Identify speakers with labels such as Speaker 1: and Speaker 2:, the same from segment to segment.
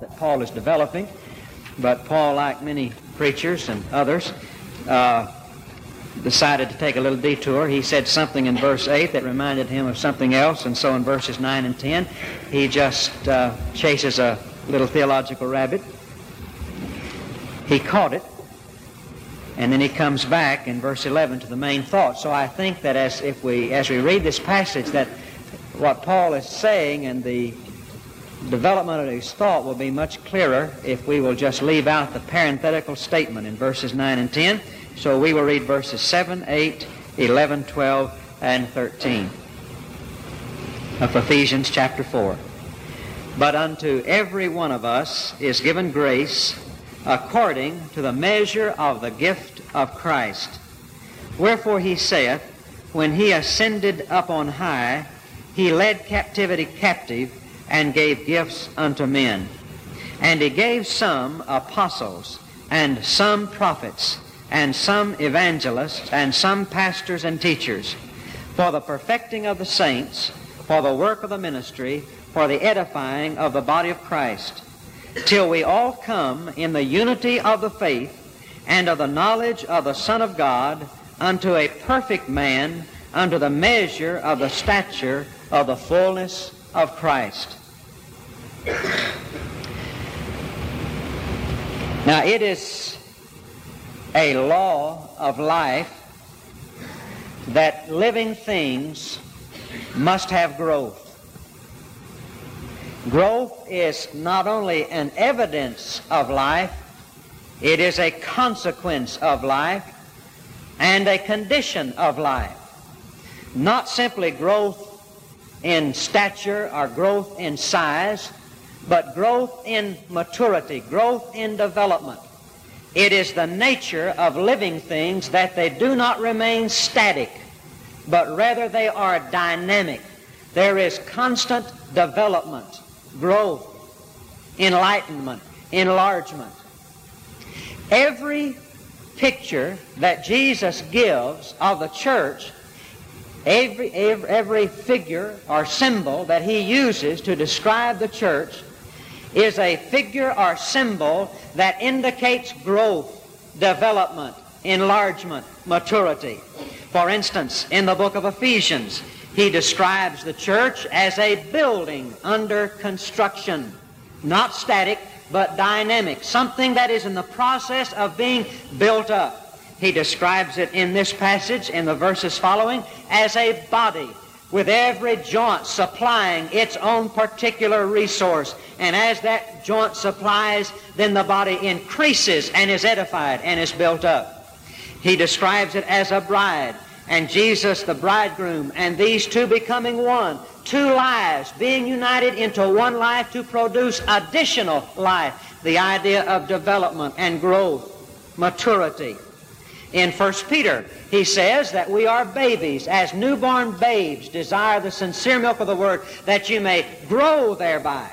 Speaker 1: that Paul is developing. But Paul, like many preachers and others, uh, decided to take a little detour. He said something in verse 8 that reminded him of something else, and so in verses 9 and 10, he just uh, chases a little theological rabbit. He caught it, and then he comes back in verse 11 to the main thought. So I think that as if we as we read this passage, that what Paul is saying and the development of his thought will be much clearer if we will just leave out the parenthetical statement in verses 9 and 10. So we will read verses 7, 8, 11, 12, and 13 of Ephesians chapter 4. But unto every one of us is given grace according to the measure of the gift of Christ. Wherefore he saith, When he ascended up on high, he led captivity captive and gave gifts unto men. And he gave some apostles, and some prophets, and some evangelists, and some pastors and teachers, for the perfecting of the saints, for the work of the ministry, for the edifying of the body of Christ, till we all come in the unity of the faith and of the knowledge of the Son of God unto a perfect man, unto the measure of the stature of the fullness of Christ. Now, it is a law of life that living things must have growth. Growth is not only an evidence of life, it is a consequence of life and a condition of life. Not simply growth in stature or growth in size, but growth in maturity, growth in development. It is the nature of living things that they do not remain static, but rather they are dynamic. There is constant development, growth, enlightenment, enlargement. Every picture that Jesus gives of the church, every, every, every figure or symbol that he uses to describe the church is a figure or symbol that indicates growth, development, enlargement, maturity. For instance, in the book of Ephesians, he describes the church as a building under construction, not static, but dynamic, something that is in the process of being built up. He describes it in this passage, in the verses following, as a body with every joint supplying its own particular resource. And as that joint supplies, then the body increases and is edified and is built up. He describes it as a bride, and Jesus the bridegroom, and these two becoming one. Two lives being united into one life to produce additional life. The idea of development and growth, maturity. In 1 Peter, he says that we are babies, as newborn babes desire the sincere milk of the Word, that you may grow thereby.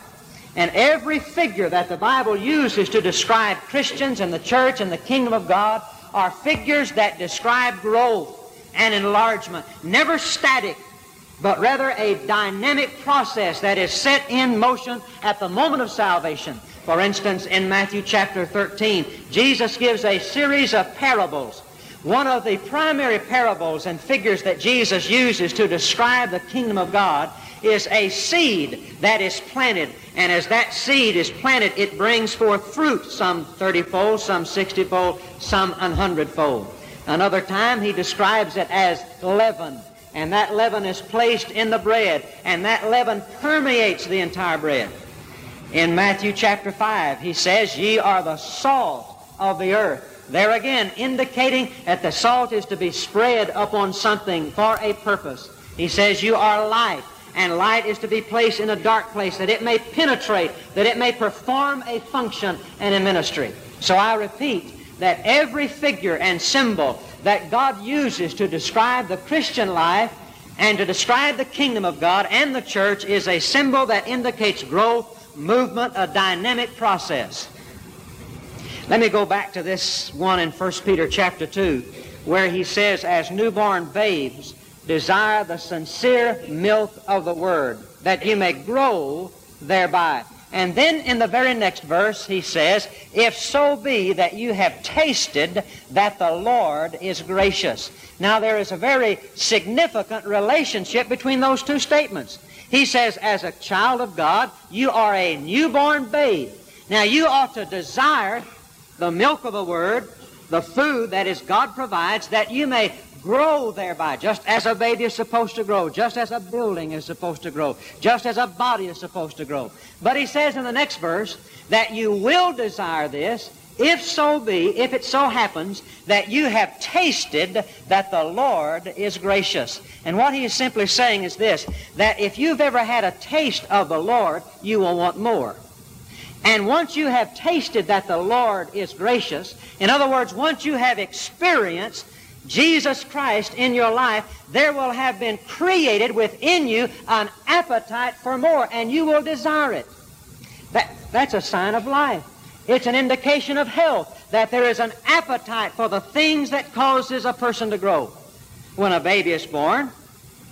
Speaker 1: And every figure that the Bible uses to describe Christians and the church and the kingdom of God are figures that describe growth and enlargement, never static, but rather a dynamic process that is set in motion at the moment of salvation. For instance, in Matthew chapter 13, Jesus gives a series of parables one of the primary parables and figures that Jesus uses to describe the kingdom of God is a seed that is planted. And as that seed is planted, it brings forth fruit, some 30 fold, some 60 fold, some 100 fold. Another time he describes it as leaven. And that leaven is placed in the bread, and that leaven permeates the entire bread. In Matthew chapter 5, he says, Ye are the salt of the earth. There again, indicating that the salt is to be spread upon something for a purpose. He says, You are light, and light is to be placed in a dark place that it may penetrate, that it may perform a function and a ministry. So I repeat that every figure and symbol that God uses to describe the Christian life and to describe the kingdom of God and the church is a symbol that indicates growth, movement, a dynamic process. Let me go back to this one in 1 Peter chapter 2, where he says, As newborn babes, desire the sincere milk of the word, that you may grow thereby. And then in the very next verse, he says, If so be that you have tasted that the Lord is gracious. Now, there is a very significant relationship between those two statements. He says, As a child of God, you are a newborn babe. Now, you ought to desire the milk of the Word, the food that is God provides, that you may grow thereby, just as a baby is supposed to grow, just as a building is supposed to grow, just as a body is supposed to grow. But he says in the next verse that you will desire this if so be, if it so happens that you have tasted that the Lord is gracious. And what he is simply saying is this, that if you've ever had a taste of the Lord, you will want more. And once you have tasted that the Lord is gracious, in other words, once you have experienced Jesus Christ in your life, there will have been created within you an appetite for more, and you will desire it. That, that's a sign of life. It's an indication of health that there is an appetite for the things that causes a person to grow. When a baby is born,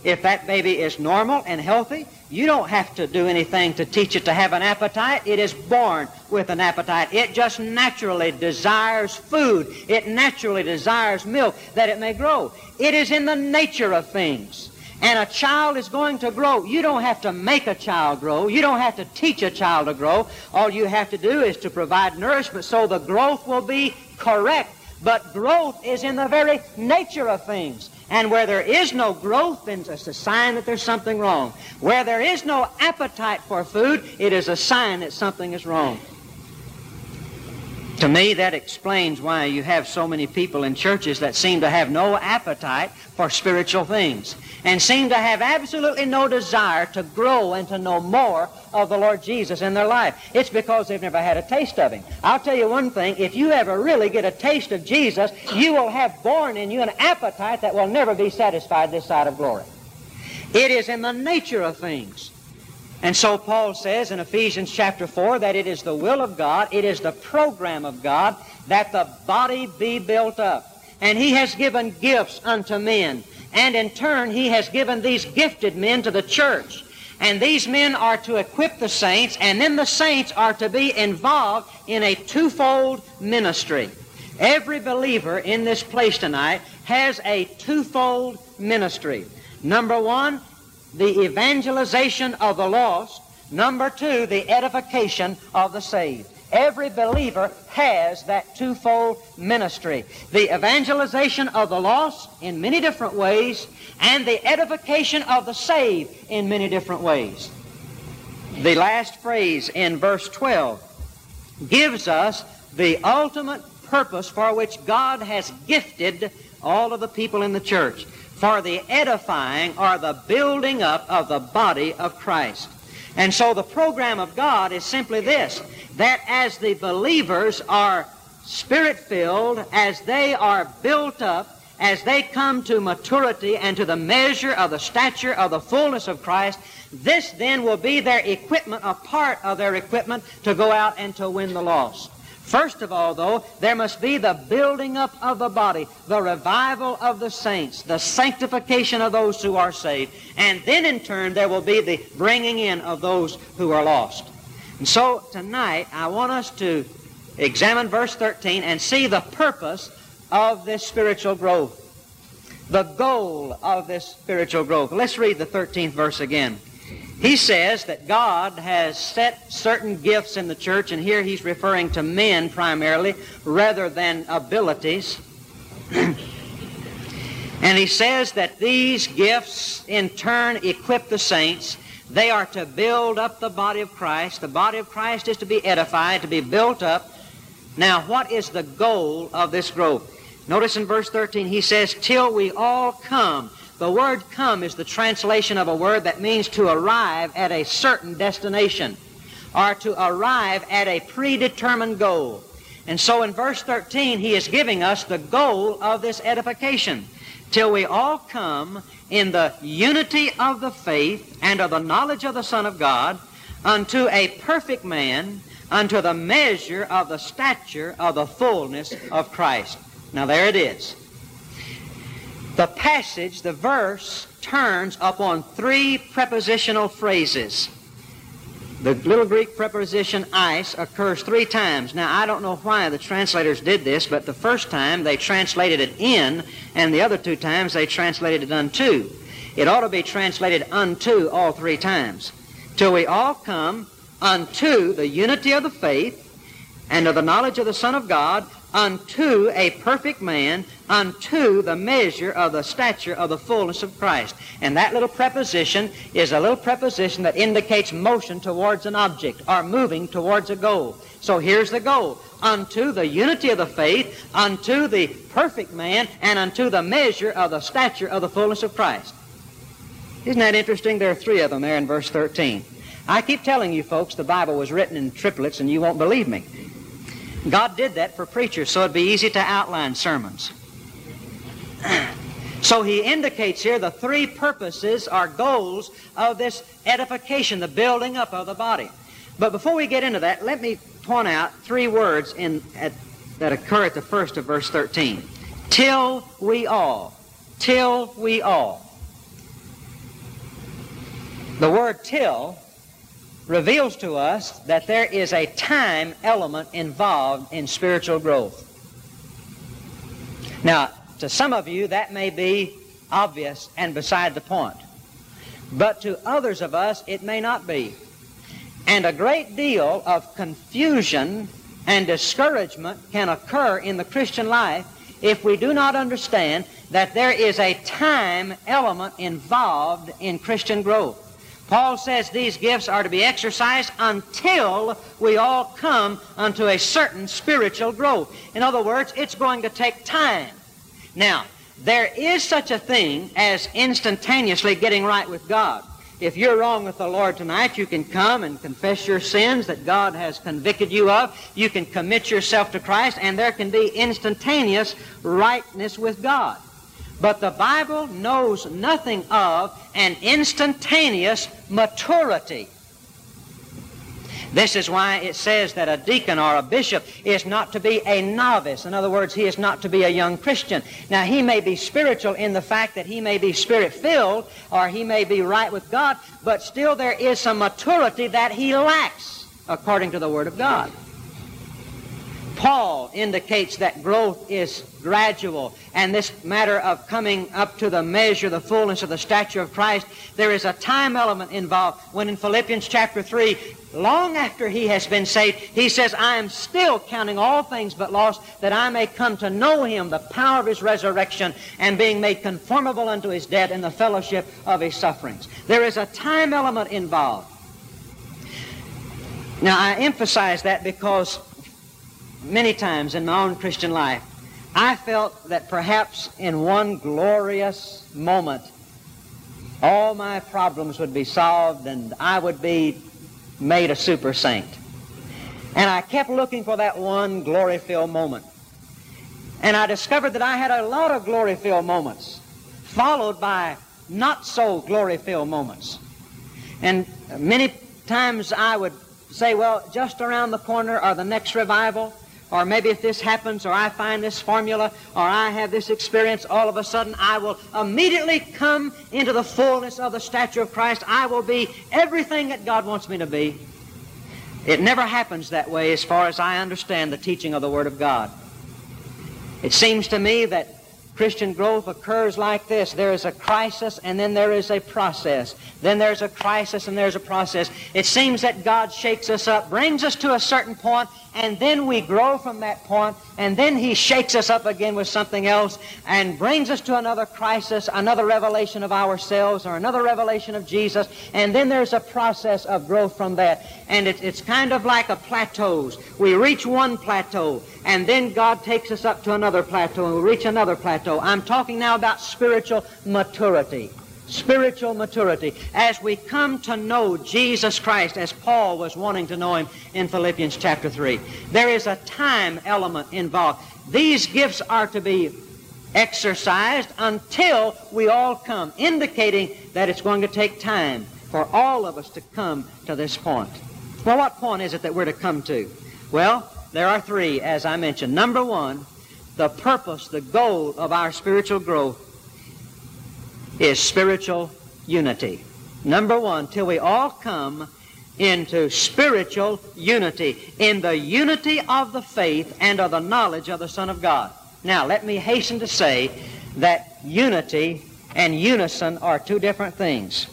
Speaker 1: if that baby is normal and healthy, you don't have to do anything to teach it to have an appetite. It is born with an appetite. It just naturally desires food. It naturally desires milk that it may grow. It is in the nature of things. And a child is going to grow. You don't have to make a child grow. You don't have to teach a child to grow. All you have to do is to provide nourishment so the growth will be correct. But growth is in the very nature of things. And where there is no growth, then it's a sign that there's something wrong. Where there is no appetite for food, it is a sign that something is wrong. To me, that explains why you have so many people in churches that seem to have no appetite for spiritual things and seem to have absolutely no desire to grow and to know more of the Lord Jesus in their life. It's because they've never had a taste of Him. I'll tell you one thing, if you ever really get a taste of Jesus, you will have born in you an appetite that will never be satisfied this side of glory. It is in the nature of things. And so Paul says in Ephesians chapter 4 that it is the will of God, it is the program of God that the body be built up. And He has given gifts unto men. And in turn, He has given these gifted men to the church. And these men are to equip the saints, and then the saints are to be involved in a twofold ministry. Every believer in this place tonight has a twofold ministry. Number one, the evangelization of the lost. Number two, the edification of the saved. Every believer has that twofold ministry. The evangelization of the lost in many different ways, and the edification of the saved in many different ways. The last phrase in verse 12 gives us the ultimate purpose for which God has gifted all of the people in the church for the edifying or the building up of the body of Christ. And so the program of God is simply this that as the believers are spirit filled, as they are built up, as they come to maturity and to the measure of the stature of the fullness of Christ, this then will be their equipment, a part of their equipment to go out and to win the lost. First of all, though, there must be the building up of the body, the revival of the saints, the sanctification of those who are saved, and then in turn there will be the bringing in of those who are lost. And so tonight I want us to examine verse 13 and see the purpose of this spiritual growth, the goal of this spiritual growth. Let's read the 13th verse again. He says that God has set certain gifts in the church, and here he's referring to men primarily rather than abilities. and he says that these gifts in turn equip the saints. They are to build up the body of Christ. The body of Christ is to be edified, to be built up. Now, what is the goal of this growth? Notice in verse 13, he says, Till we all come the word come is the translation of a word that means to arrive at a certain destination or to arrive at a predetermined goal. And so in verse 13, he is giving us the goal of this edification till we all come in the unity of the faith and of the knowledge of the Son of God unto a perfect man, unto the measure of the stature of the fullness of Christ. Now there it is the passage, the verse, turns upon three prepositional phrases. The little Greek preposition eis occurs three times. Now, I don't know why the translators did this, but the first time they translated it in, and the other two times they translated it unto. It ought to be translated unto all three times. Till we all come unto the unity of the faith and of the knowledge of the Son of God, unto a perfect man, unto the measure of the stature of the fullness of Christ. And that little preposition is a little preposition that indicates motion towards an object or moving towards a goal. So here's the goal. Unto the unity of the faith, unto the perfect man, and unto the measure of the stature of the fullness of Christ. Isn't that interesting? There are three of them there in verse 13. I keep telling you folks the Bible was written in triplets and you won't believe me. God did that for preachers so it'd be easy to outline sermons. So he indicates here the three purposes or goals of this edification, the building up of the body. But before we get into that, let me point out three words in, at, that occur at the first of verse 13. Till we all. Till we all. The word till reveals to us that there is a time element involved in spiritual growth. Now, to some of you, that may be obvious and beside the point. But to others of us, it may not be. And a great deal of confusion and discouragement can occur in the Christian life if we do not understand that there is a time element involved in Christian growth. Paul says these gifts are to be exercised until we all come unto a certain spiritual growth. In other words, it's going to take time. Now, there is such a thing as instantaneously getting right with God. If you're wrong with the Lord tonight, you can come and confess your sins that God has convicted you of. You can commit yourself to Christ, and there can be instantaneous rightness with God. But the Bible knows nothing of an instantaneous maturity. This is why it says that a deacon or a bishop is not to be a novice. In other words, he is not to be a young Christian. Now, he may be spiritual in the fact that he may be spirit filled or he may be right with God, but still there is some maturity that he lacks according to the Word of God. Paul indicates that growth is gradual, and this matter of coming up to the measure, the fullness of the stature of Christ, there is a time element involved. When in Philippians chapter 3, long after he has been saved, he says, I am still counting all things but lost, that I may come to know him, the power of his resurrection, and being made conformable unto his death in the fellowship of his sufferings. There is a time element involved. Now, I emphasize that because many times in my own Christian life, I felt that perhaps in one glorious moment, all my problems would be solved and I would be made a super saint. And I kept looking for that one glory filled moment. And I discovered that I had a lot of glory filled moments, followed by not so glory filled moments. And many times I would say, well, just around the corner or the next revival, or maybe if this happens, or I find this formula, or I have this experience, all of a sudden I will immediately come into the fullness of the stature of Christ. I will be everything that God wants me to be. It never happens that way as far as I understand the teaching of the Word of God. It seems to me that Christian growth occurs like this. There is a crisis and then there is a process. Then there's a crisis and there's a process. It seems that God shakes us up, brings us to a certain point, and then we grow from that point, and then He shakes us up again with something else and brings us to another crisis, another revelation of ourselves, or another revelation of Jesus, and then there's a process of growth from that. And it, it's kind of like a plateaus. We reach one plateau, and then God takes us up to another plateau, and we reach another plateau. I'm talking now about spiritual maturity spiritual maturity as we come to know Jesus Christ as Paul was wanting to know him in Philippians chapter 3. There is a time element involved. These gifts are to be exercised until we all come, indicating that it's going to take time for all of us to come to this point. Well, what point is it that we're to come to? Well, there are three, as I mentioned. Number one, the purpose, the goal of our spiritual growth is spiritual unity. Number one, till we all come into spiritual unity, in the unity of the faith and of the knowledge of the Son of God. Now, let me hasten to say that unity and unison are two different things.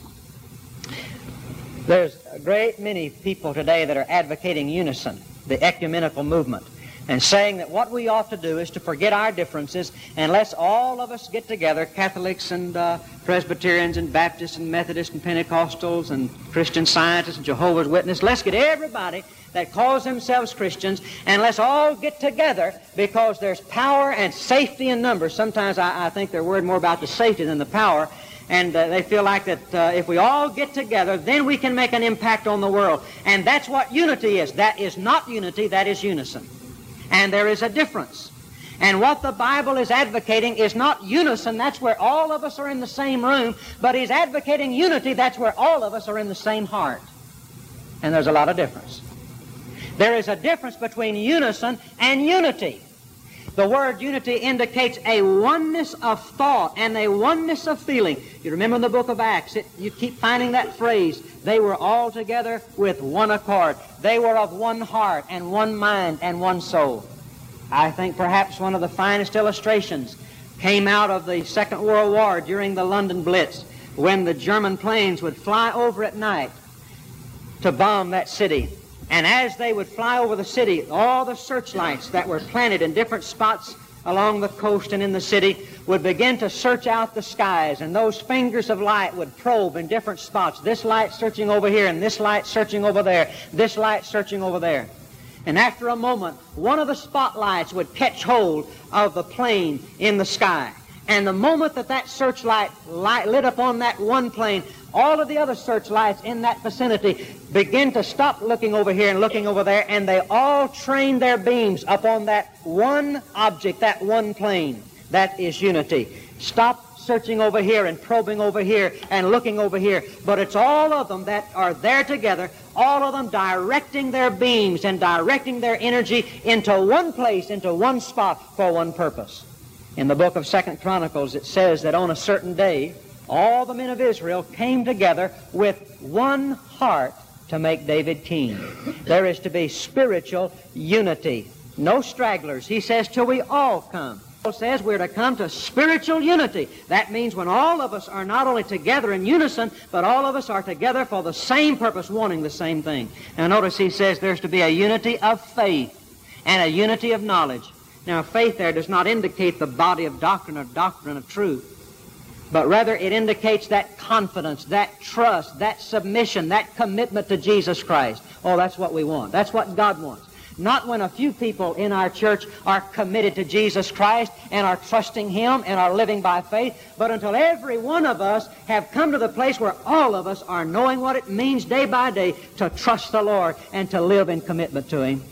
Speaker 1: There's a great many people today that are advocating unison, the ecumenical movement and saying that what we ought to do is to forget our differences and let's all of us get together, Catholics and uh, Presbyterians and Baptists and Methodists and Pentecostals and Christian Scientists and Jehovah's Witnesses, let's get everybody that calls themselves Christians and let's all get together because there's power and safety in numbers. Sometimes I, I think they're worried more about the safety than the power and uh, they feel like that uh, if we all get together, then we can make an impact on the world. And that's what unity is. That is not unity, that is unison. And there is a difference. And what the Bible is advocating is not unison, that's where all of us are in the same room, but he's advocating unity, that's where all of us are in the same heart. And there's a lot of difference. There is a difference between unison and unity. The word unity indicates a oneness of thought and a oneness of feeling. You remember in the book of Acts, it, you keep finding that phrase. They were all together with one accord. They were of one heart and one mind and one soul. I think perhaps one of the finest illustrations came out of the Second World War during the London Blitz when the German planes would fly over at night to bomb that city. And as they would fly over the city, all the searchlights that were planted in different spots along the coast and in the city would begin to search out the skies, and those fingers of light would probe in different spots. This light searching over here, and this light searching over there, this light searching over there. And after a moment, one of the spotlights would catch hold of the plane in the sky. And the moment that that searchlight light lit upon that one plane, all of the other searchlights in that vicinity begin to stop looking over here and looking over there, and they all train their beams upon that one object, that one plane. That is unity. Stop searching over here and probing over here and looking over here, but it's all of them that are there together, all of them directing their beams and directing their energy into one place, into one spot for one purpose. In the book of Second Chronicles, it says that on a certain day, all the men of Israel came together with one heart to make David king. There is to be spiritual unity. No stragglers. He says, till we all come. Paul says we're to come to spiritual unity. That means when all of us are not only together in unison, but all of us are together for the same purpose, wanting the same thing. Now notice he says there's to be a unity of faith and a unity of knowledge. Now faith there does not indicate the body of doctrine or doctrine of truth but rather it indicates that confidence, that trust, that submission, that commitment to Jesus Christ. Oh, that's what we want. That's what God wants. Not when a few people in our church are committed to Jesus Christ and are trusting Him and are living by faith, but until every one of us have come to the place where all of us are knowing what it means day by day to trust the Lord and to live in commitment to Him.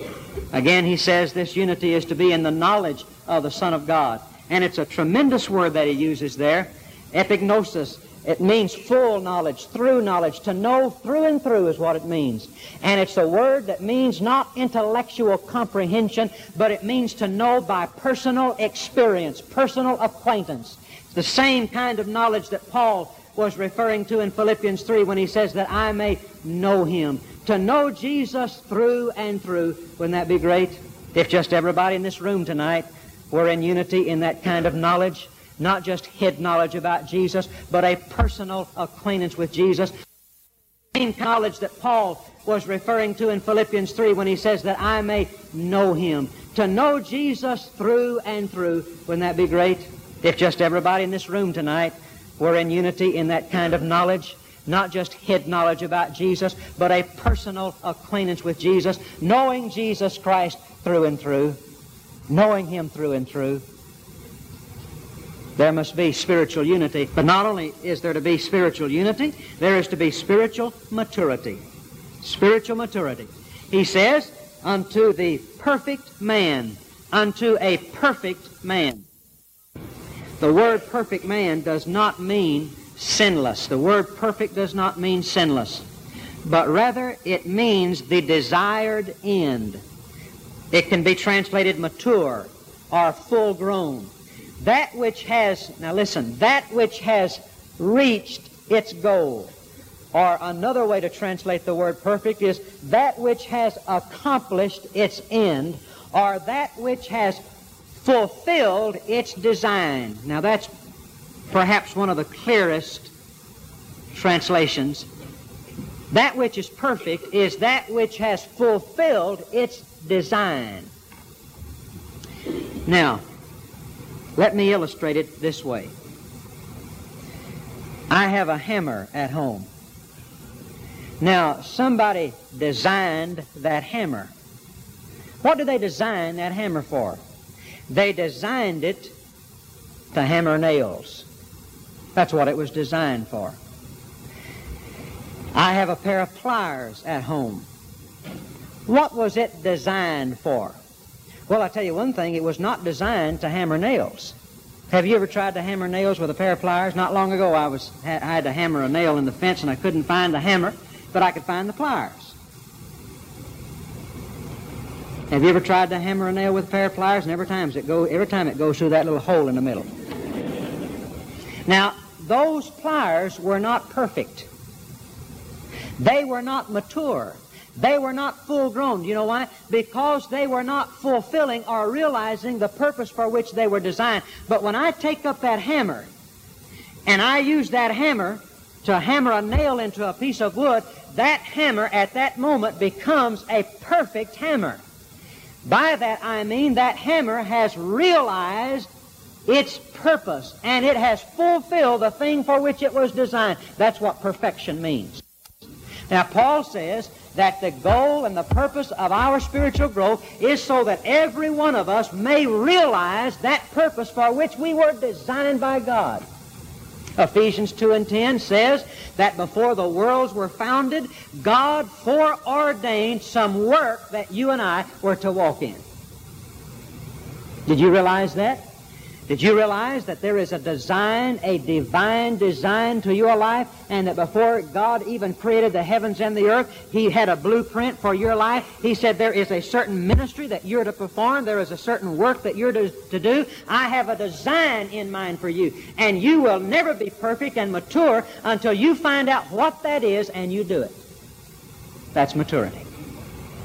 Speaker 1: Again, he says this unity is to be in the knowledge of the Son of God. And it's a tremendous word that he uses there. Epignosis, it means full knowledge, through knowledge. To know through and through is what it means. And it's a word that means not intellectual comprehension, but it means to know by personal experience, personal acquaintance. It's the same kind of knowledge that Paul was referring to in Philippians 3 when he says that I may know him. To know Jesus through and through. Wouldn't that be great? If just everybody in this room tonight were in unity in that kind of knowledge not just head knowledge about Jesus, but a personal acquaintance with Jesus. The Same knowledge that Paul was referring to in Philippians 3 when he says that I may know him. To know Jesus through and through. Wouldn't that be great? If just everybody in this room tonight were in unity in that kind of knowledge, not just head knowledge about Jesus, but a personal acquaintance with Jesus, knowing Jesus Christ through and through, knowing Him through and through. There must be spiritual unity. But not only is there to be spiritual unity, there is to be spiritual maturity. Spiritual maturity. He says, unto the perfect man, unto a perfect man. The word perfect man does not mean sinless. The word perfect does not mean sinless, but rather it means the desired end. It can be translated mature or full grown that which has, now listen, that which has reached its goal. or another way to translate the word perfect is that which has accomplished its end, or that which has fulfilled its design. Now that's perhaps one of the clearest translations. That which is perfect is that which has fulfilled its design. Now, let me illustrate it this way. I have a hammer at home. Now, somebody designed that hammer. What did they design that hammer for? They designed it to hammer nails. That's what it was designed for. I have a pair of pliers at home. What was it designed for? Well, I tell you one thing, it was not designed to hammer nails. Have you ever tried to hammer nails with a pair of pliers? Not long ago, I was I had to hammer a nail in the fence, and I couldn't find the hammer, but I could find the pliers. Have you ever tried to hammer a nail with a pair of pliers? And every time it go, every time it goes through that little hole in the middle. Now, those pliers were not perfect. They were not mature. They were not full grown. You know why? Because they were not fulfilling or realizing the purpose for which they were designed. But when I take up that hammer and I use that hammer to hammer a nail into a piece of wood, that hammer at that moment becomes a perfect hammer. By that I mean that hammer has realized its purpose and it has fulfilled the thing for which it was designed. That's what perfection means. Now, Paul says that the goal and the purpose of our spiritual growth is so that every one of us may realize that purpose for which we were designed by God. Ephesians 2 and 10 says that before the worlds were founded, God foreordained some work that you and I were to walk in. Did you realize that? Did you realize that there is a design, a divine design to your life, and that before God even created the heavens and the earth, He had a blueprint for your life? He said there is a certain ministry that you're to perform, there is a certain work that you're to, to do. I have a design in mind for you, and you will never be perfect and mature until you find out what that is and you do it. That's maturity.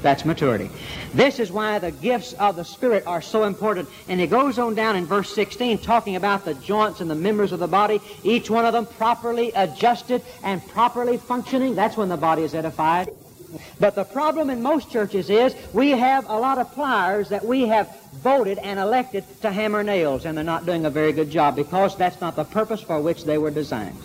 Speaker 1: That's maturity. This is why the gifts of the Spirit are so important. And he goes on down in verse 16 talking about the joints and the members of the body, each one of them properly adjusted and properly functioning. That's when the body is edified. But the problem in most churches is we have a lot of pliers that we have voted and elected to hammer nails, and they're not doing a very good job because that's not the purpose for which they were designed.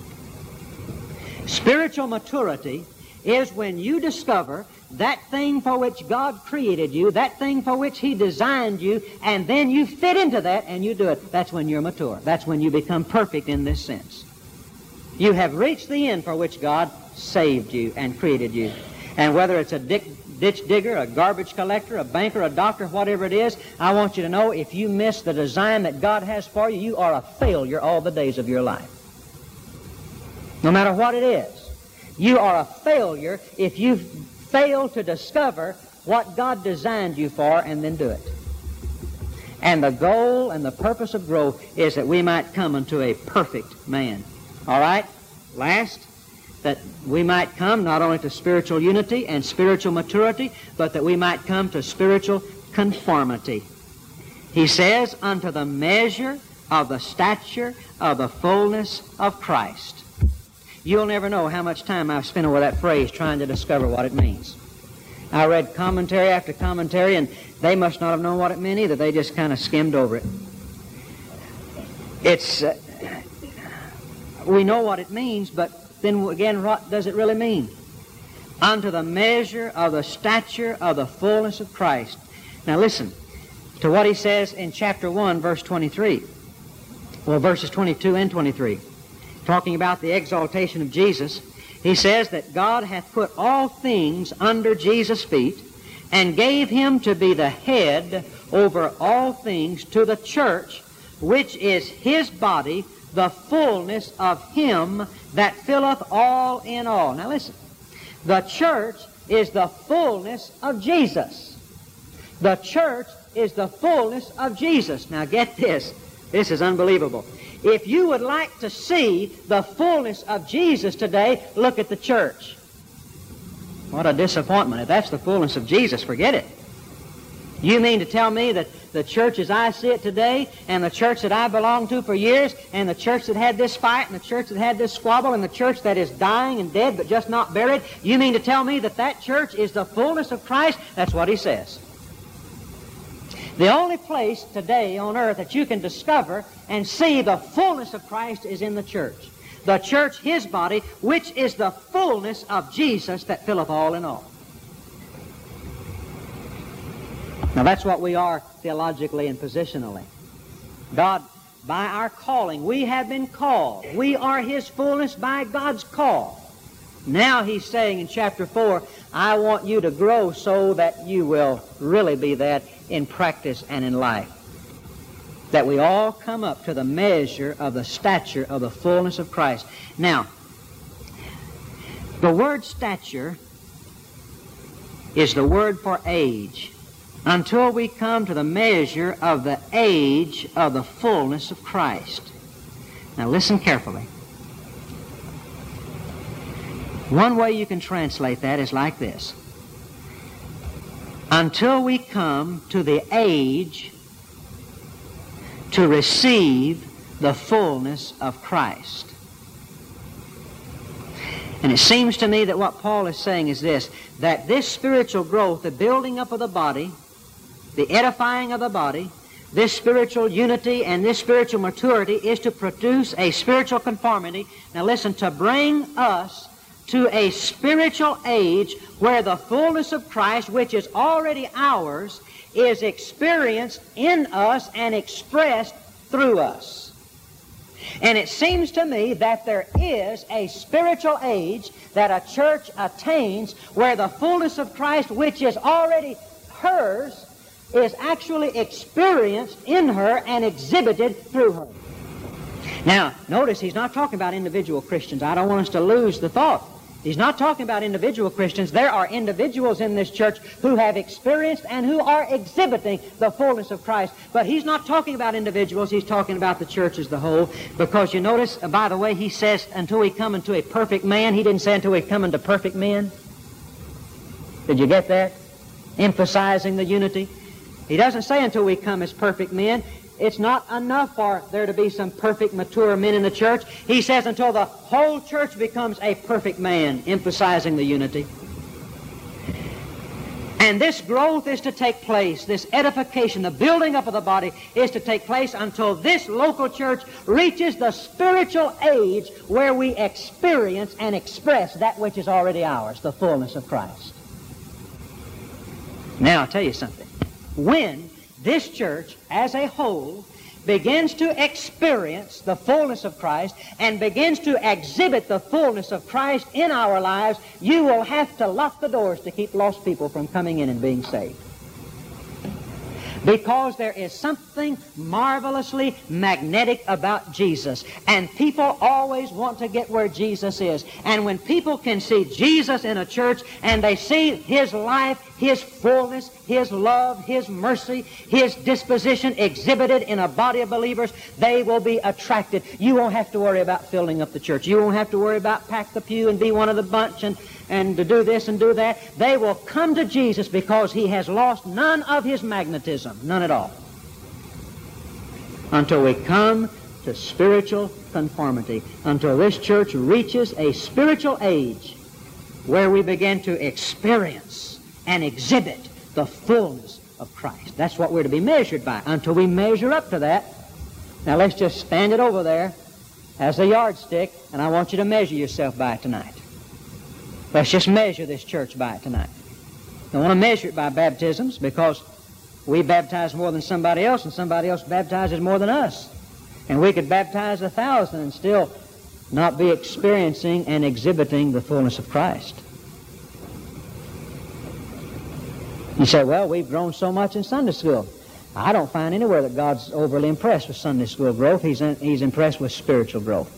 Speaker 1: Spiritual maturity is when you discover that thing for which God created you, that thing for which He designed you, and then you fit into that and you do it. That's when you're mature. That's when you become perfect in this sense. You have reached the end for which God saved you and created you. And whether it's a ditch digger, a garbage collector, a banker, a doctor, whatever it is, I want you to know if you miss the design that God has for you, you are a failure all the days of your life. No matter what it is. You are a failure if you fail to discover what God designed you for and then do it. And the goal and the purpose of growth is that we might come unto a perfect man. All right? Last, that we might come not only to spiritual unity and spiritual maturity, but that we might come to spiritual conformity. He says, unto the measure of the stature of the fullness of Christ. You'll never know how much time I've spent over that phrase trying to discover what it means. I read commentary after commentary, and they must not have known what it meant either. They just kind of skimmed over it. It's, uh, we know what it means, but then again, what does it really mean? Unto the measure of the stature of the fullness of Christ. Now listen to what he says in chapter 1, verse 23. Well, verses 22 and 23 talking about the exaltation of Jesus, he says that God hath put all things under Jesus' feet and gave him to be the head over all things to the church, which is his body, the fullness of him that filleth all in all. Now listen, the church is the fullness of Jesus. The church is the fullness of Jesus. Now get this. This is unbelievable. If you would like to see the fullness of Jesus today, look at the church. What a disappointment. If that's the fullness of Jesus, forget it. You mean to tell me that the church as I see it today, and the church that I belonged to for years, and the church that had this fight, and the church that had this squabble, and the church that is dying and dead but just not buried, you mean to tell me that that church is the fullness of Christ? That's what he says. The only place today on earth that you can discover and see the fullness of Christ is in the church. The church, his body, which is the fullness of Jesus that filleth all in all. Now that's what we are theologically and positionally. God, by our calling, we have been called. We are his fullness by God's call. Now he's saying in chapter 4, I want you to grow so that you will really be that in practice and in life. That we all come up to the measure of the stature of the fullness of Christ. Now, the word stature is the word for age until we come to the measure of the age of the fullness of Christ. Now listen carefully. One way you can translate that is like this. Until we come to the age to receive the fullness of Christ. And it seems to me that what Paul is saying is this that this spiritual growth, the building up of the body, the edifying of the body, this spiritual unity and this spiritual maturity is to produce a spiritual conformity. Now listen, to bring us to a spiritual age where the fullness of Christ, which is already ours, is experienced in us and expressed through us. And it seems to me that there is a spiritual age that a church attains where the fullness of Christ, which is already hers, is actually experienced in her and exhibited through her. Now, notice he's not talking about individual Christians. I don't want us to lose the thought. He's not talking about individual Christians. There are individuals in this church who have experienced and who are exhibiting the fullness of Christ. But he's not talking about individuals. He's talking about the church as the whole. Because you notice, uh, by the way, he says, until we come into a perfect man. He didn't say until we come into perfect men. Did you get that? Emphasizing the unity. He doesn't say until we come as perfect men. It's not enough for there to be some perfect, mature men in the church. He says until the whole church becomes a perfect man, emphasizing the unity. And this growth is to take place, this edification, the building up of the body is to take place until this local church reaches the spiritual age where we experience and express that which is already ours, the fullness of Christ. Now, I'll tell you something. When this church as a whole begins to experience the fullness of Christ and begins to exhibit the fullness of Christ in our lives, you will have to lock the doors to keep lost people from coming in and being saved. Because there is something marvelously magnetic about Jesus. And people always want to get where Jesus is. And when people can see Jesus in a church and they see His life, His fullness, His love, His mercy, His disposition exhibited in a body of believers, they will be attracted. You won't have to worry about filling up the church. You won't have to worry about pack the pew and be one of the bunch and and to do this and do that, they will come to Jesus because he has lost none of his magnetism, none at all. Until we come to spiritual conformity, until this church reaches a spiritual age where we begin to experience and exhibit the fullness of Christ. That's what we're to be measured by. Until we measure up to that, now let's just stand it over there as a yardstick, and I want you to measure yourself by it tonight. Let's just measure this church by it tonight. I want to measure it by baptisms because we baptize more than somebody else and somebody else baptizes more than us. And we could baptize a thousand and still not be experiencing and exhibiting the fullness of Christ. You say, well, we've grown so much in Sunday school. I don't find anywhere that God's overly impressed with Sunday school growth. He's, in, he's impressed with spiritual growth.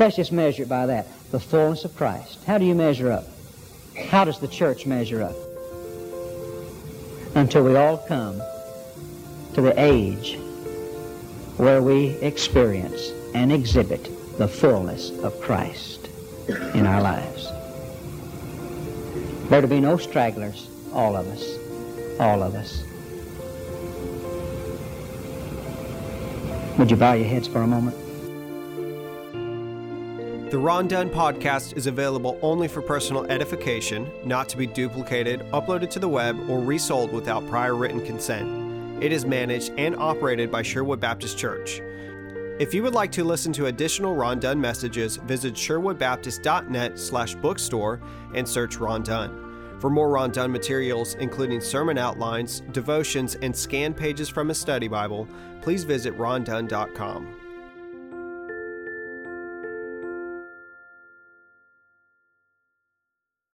Speaker 1: Let's just measure it by that the fullness of Christ. How do you measure up? How does the church measure up? Until we all come to the age where we experience and exhibit the fullness of Christ in our lives. There to be no stragglers, all of us, all of us. Would you bow your heads for a moment?
Speaker 2: The Ron Dunn podcast is available only for personal edification, not to be duplicated, uploaded to the web, or resold without prior written consent. It is managed and operated by Sherwood Baptist Church. If you would like to listen to additional Ron Dunn messages, visit sherwoodbaptist.net slash bookstore and search Ron Dunn. For more Ron Dunn materials, including sermon outlines, devotions, and scanned pages from a study Bible, please visit rondunn.com.